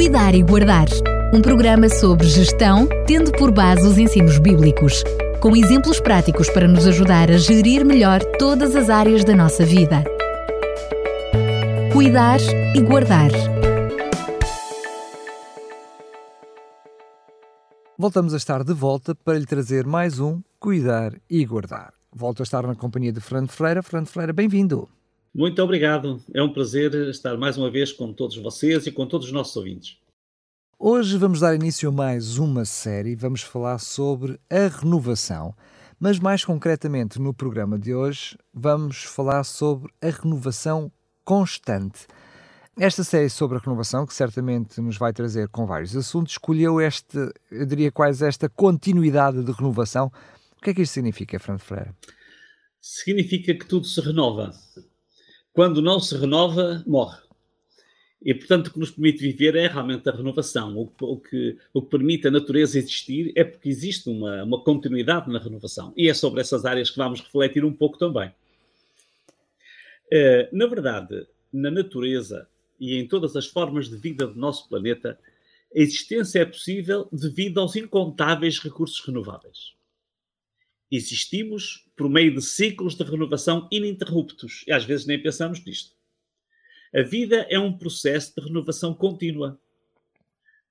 Cuidar e Guardar. Um programa sobre gestão, tendo por base os ensinos bíblicos, com exemplos práticos para nos ajudar a gerir melhor todas as áreas da nossa vida. Cuidar e Guardar. Voltamos a estar de volta para lhe trazer mais um Cuidar e Guardar. Volto a estar na companhia de Fernando Freira. Fernando Freira, bem-vindo. Muito obrigado. É um prazer estar mais uma vez com todos vocês e com todos os nossos ouvintes. Hoje vamos dar início a mais uma série. Vamos falar sobre a renovação. Mas mais concretamente no programa de hoje, vamos falar sobre a renovação constante. Esta série sobre a renovação, que certamente nos vai trazer com vários assuntos, escolheu este, eu diria quase esta continuidade de renovação. O que é que isto significa, Fernando Freire? Significa que tudo se renova quando não se renova, morre. E, portanto, o que nos permite viver é realmente a renovação. O, o, que, o que permite a natureza existir é porque existe uma, uma continuidade na renovação. E é sobre essas áreas que vamos refletir um pouco também. Uh, na verdade, na natureza e em todas as formas de vida do nosso planeta, a existência é possível devido aos incontáveis recursos renováveis. Existimos por meio de ciclos de renovação ininterruptos e às vezes nem pensamos nisto. A vida é um processo de renovação contínua.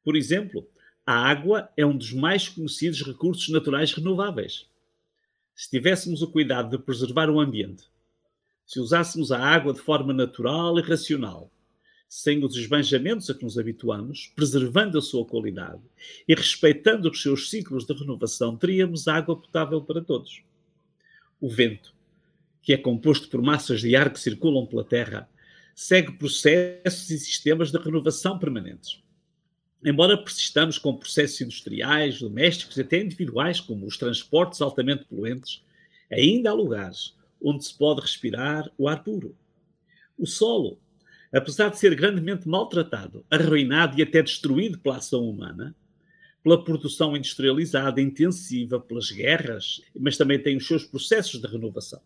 Por exemplo, a água é um dos mais conhecidos recursos naturais renováveis. Se tivéssemos o cuidado de preservar o ambiente, se usássemos a água de forma natural e racional, sem os esbanjamentos a que nos habituamos, preservando a sua qualidade e respeitando os seus ciclos de renovação, teríamos água potável para todos. O vento, que é composto por massas de ar que circulam pela Terra, segue processos e sistemas de renovação permanentes. Embora persistamos com processos industriais, domésticos e até individuais, como os transportes altamente poluentes, ainda há lugares onde se pode respirar o ar puro. O solo apesar de ser grandemente maltratado, arruinado e até destruído pela ação humana, pela produção industrializada intensiva, pelas guerras, mas também tem os seus processos de renovação.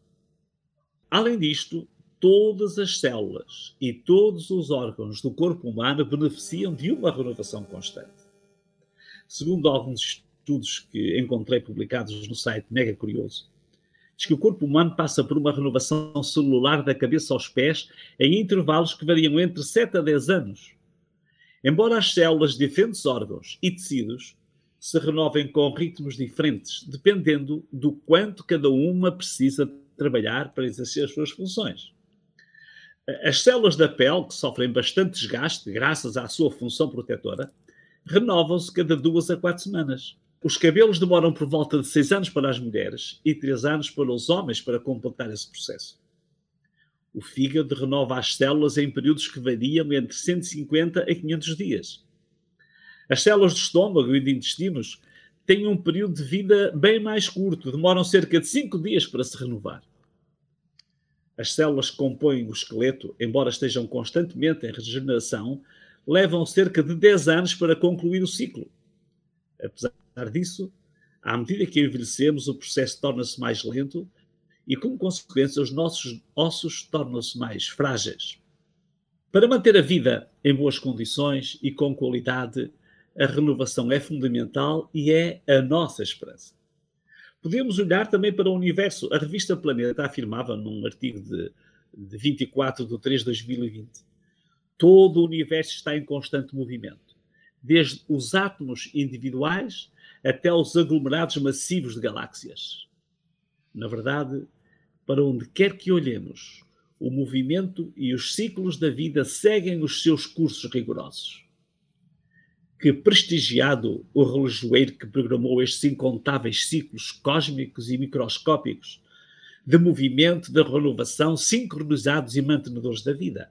Além disto, todas as células e todos os órgãos do corpo humano beneficiam de uma renovação constante. Segundo alguns estudos que encontrei publicados no site Mega Curioso, diz que o corpo humano passa por uma renovação celular da cabeça aos pés em intervalos que variam entre 7 a 10 anos. Embora as células de diferentes órgãos e tecidos se renovem com ritmos diferentes, dependendo do quanto cada uma precisa trabalhar para exercer as suas funções. As células da pele, que sofrem bastante desgaste graças à sua função protetora, renovam-se cada duas a quatro semanas. Os cabelos demoram por volta de 6 anos para as mulheres e 3 anos para os homens para completar esse processo. O fígado renova as células em períodos que variam entre 150 a 500 dias. As células do estômago e de intestinos têm um período de vida bem mais curto, demoram cerca de 5 dias para se renovar. As células que compõem o esqueleto, embora estejam constantemente em regeneração, levam cerca de 10 anos para concluir o ciclo. Apesar disso, à medida que envelhecemos, o processo torna-se mais lento e, como consequência, os nossos ossos tornam-se mais frágeis. Para manter a vida em boas condições e com qualidade, a renovação é fundamental e é a nossa esperança. Podemos olhar também para o universo. A revista Planeta afirmava num artigo de, de 24 de 3 de 2020 todo o universo está em constante movimento, desde os átomos individuais até os aglomerados massivos de galáxias. Na verdade, para onde quer que olhemos, o movimento e os ciclos da vida seguem os seus cursos rigorosos. Que prestigiado o relojoeiro que programou estes incontáveis ciclos cósmicos e microscópicos de movimento, de renovação, sincronizados e mantenedores da vida.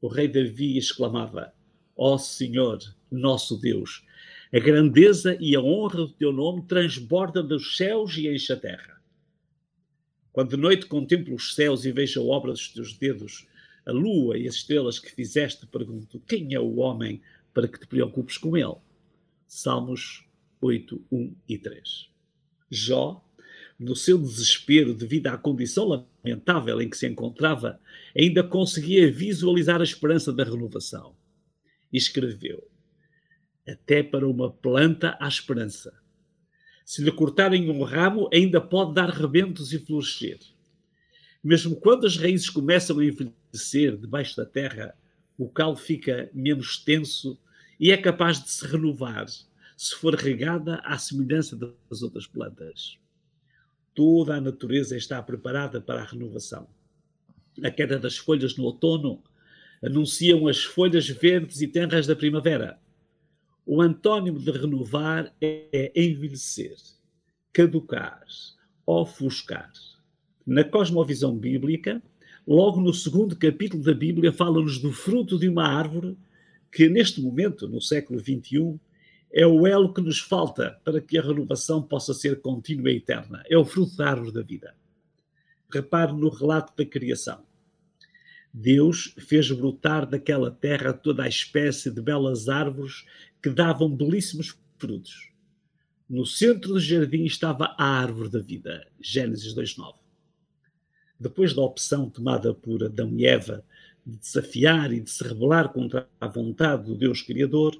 O rei Davi exclamava: Ó Senhor, nosso Deus, a grandeza e a honra do teu nome transborda dos céus e enche a terra. Quando de noite contemplo os céus e vejo a obra dos teus dedos, a lua e as estrelas que fizeste, pergunto: quem é o homem para que te preocupes com ele? Salmos 8, 1 e 3. Jó, no seu desespero devido à condição lamentável em que se encontrava, ainda conseguia visualizar a esperança da renovação escreveu: Até para uma planta há esperança. Se lhe cortarem um ramo, ainda pode dar rebentos e florescer. Mesmo quando as raízes começam a envelhecer debaixo da terra, o calo fica menos tenso e é capaz de se renovar se for regada à semelhança das outras plantas. Toda a natureza está preparada para a renovação. A queda das folhas no outono anunciam as folhas verdes e tenras da primavera. O antônimo de renovar é envelhecer, caducar, ofuscar. Na cosmovisão bíblica, logo no segundo capítulo da Bíblia, fala-nos do fruto de uma árvore que, neste momento, no século XXI, é o elo que nos falta para que a renovação possa ser contínua e eterna. É o fruto da árvore da vida. Repare no relato da criação. Deus fez brotar daquela terra toda a espécie de belas árvores que davam belíssimos frutos. No centro do jardim estava a árvore da vida. Gênesis 2:9. Depois da opção tomada por Adão e Eva de desafiar e de se rebelar contra a vontade do Deus Criador,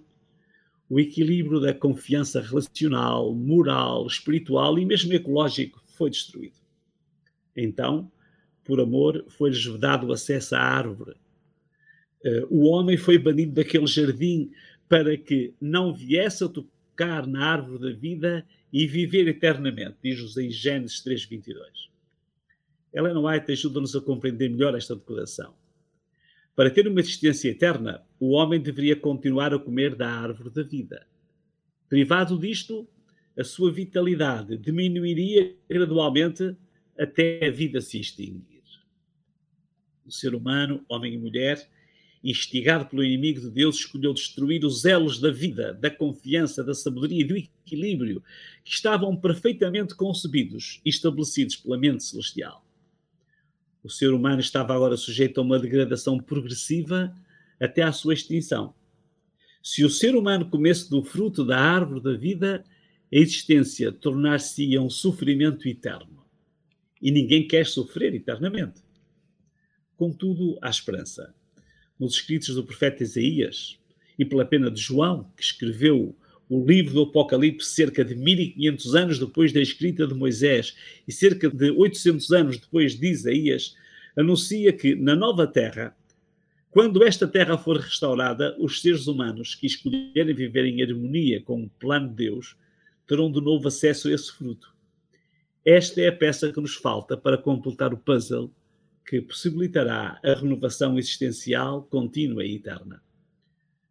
o equilíbrio da confiança relacional, moral, espiritual e mesmo ecológico foi destruído. Então, por amor, foi-lhes dado acesso à árvore. Uh, o homem foi banido daquele jardim para que não viesse a tocar na árvore da vida e viver eternamente, diz-nos em Gênesis 3.22. Ellen White ajuda-nos a compreender melhor esta declaração. Para ter uma existência eterna, o homem deveria continuar a comer da árvore da vida. Privado disto, a sua vitalidade diminuiria gradualmente até a vida se extinguir. O ser humano, homem e mulher, instigado pelo inimigo de Deus, escolheu destruir os elos da vida, da confiança, da sabedoria e do equilíbrio que estavam perfeitamente concebidos e estabelecidos pela mente celestial. O ser humano estava agora sujeito a uma degradação progressiva até à sua extinção. Se o ser humano comesse do fruto da árvore da vida, a existência tornar-se-ia um sofrimento eterno. E ninguém quer sofrer eternamente. Contudo, há esperança. Nos escritos do profeta Isaías e pela pena de João, que escreveu o livro do Apocalipse cerca de 1500 anos depois da escrita de Moisés e cerca de 800 anos depois de Isaías, anuncia que na nova terra, quando esta terra for restaurada, os seres humanos que escolherem viver em harmonia com o plano de Deus terão de novo acesso a esse fruto. Esta é a peça que nos falta para completar o puzzle que possibilitará a renovação existencial contínua e eterna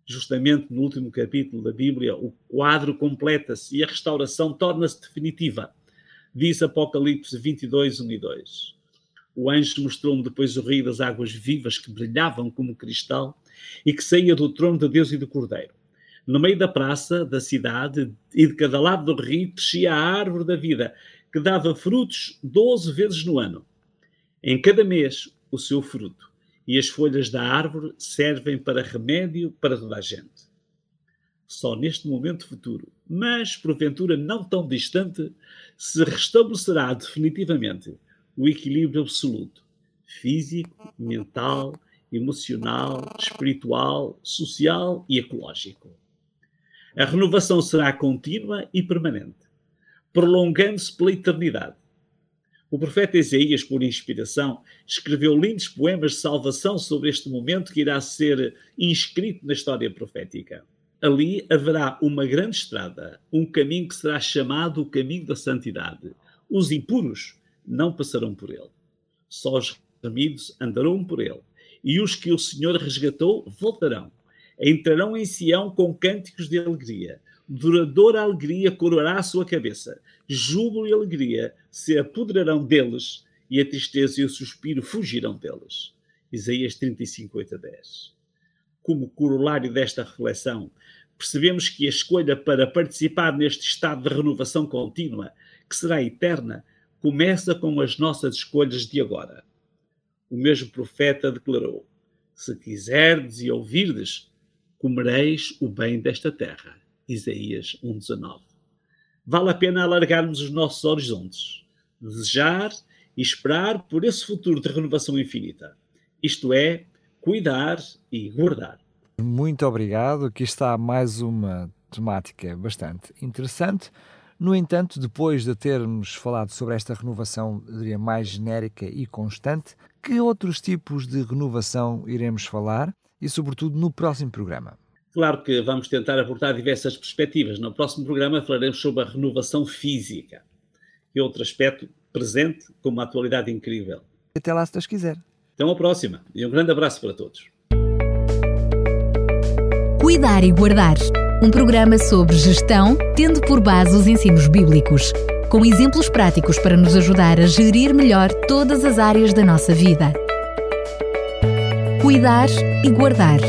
justamente no último capítulo da Bíblia, o quadro completa-se e a restauração torna-se definitiva. Diz Apocalipse 22, 1 e 2. O anjo mostrou-me depois o rio das águas vivas que brilhavam como cristal e que saía do trono de Deus e do Cordeiro. No meio da praça da cidade e de cada lado do rio crescia a árvore da vida, que dava frutos doze vezes no ano. Em cada mês, o seu fruto e as folhas da árvore servem para remédio para toda a gente. Só neste momento futuro, mas porventura não tão distante, se restabelecerá definitivamente o equilíbrio absoluto físico, mental, emocional, espiritual, social e ecológico. A renovação será contínua e permanente, prolongando-se pela eternidade o profeta Isaías, por inspiração, escreveu lindos poemas de salvação sobre este momento que irá ser inscrito na história profética. Ali haverá uma grande estrada, um caminho que será chamado o caminho da santidade. Os impuros não passarão por ele. Só os remidos andarão por ele. E os que o Senhor resgatou voltarão. Entrarão em Sião com cânticos de alegria duradoura alegria coroará a sua cabeça. Júbilo e alegria se apoderarão deles, e a tristeza e o suspiro fugirão deles. Isaías 35, 8 a 10. Como corolário desta reflexão, percebemos que a escolha para participar neste estado de renovação contínua, que será eterna, começa com as nossas escolhas de agora. O mesmo profeta declarou: Se quiserdes e ouvirdes, comereis o bem desta terra Isaías 1,19. Vale a pena alargarmos os nossos horizontes, desejar e esperar por esse futuro de renovação infinita. Isto é, cuidar e guardar. Muito obrigado. Aqui está mais uma temática bastante interessante. No entanto, depois de termos falado sobre esta renovação, diria, mais genérica e constante, que outros tipos de renovação iremos falar e, sobretudo, no próximo programa? Claro que vamos tentar abordar diversas perspectivas. No próximo programa falaremos sobre a renovação física e outro aspecto presente com uma atualidade incrível. Até lá, se Deus quiser. Até uma próxima e um grande abraço para todos. Cuidar e Guardar um programa sobre gestão, tendo por base os ensinos bíblicos, com exemplos práticos para nos ajudar a gerir melhor todas as áreas da nossa vida. Cuidar e Guardar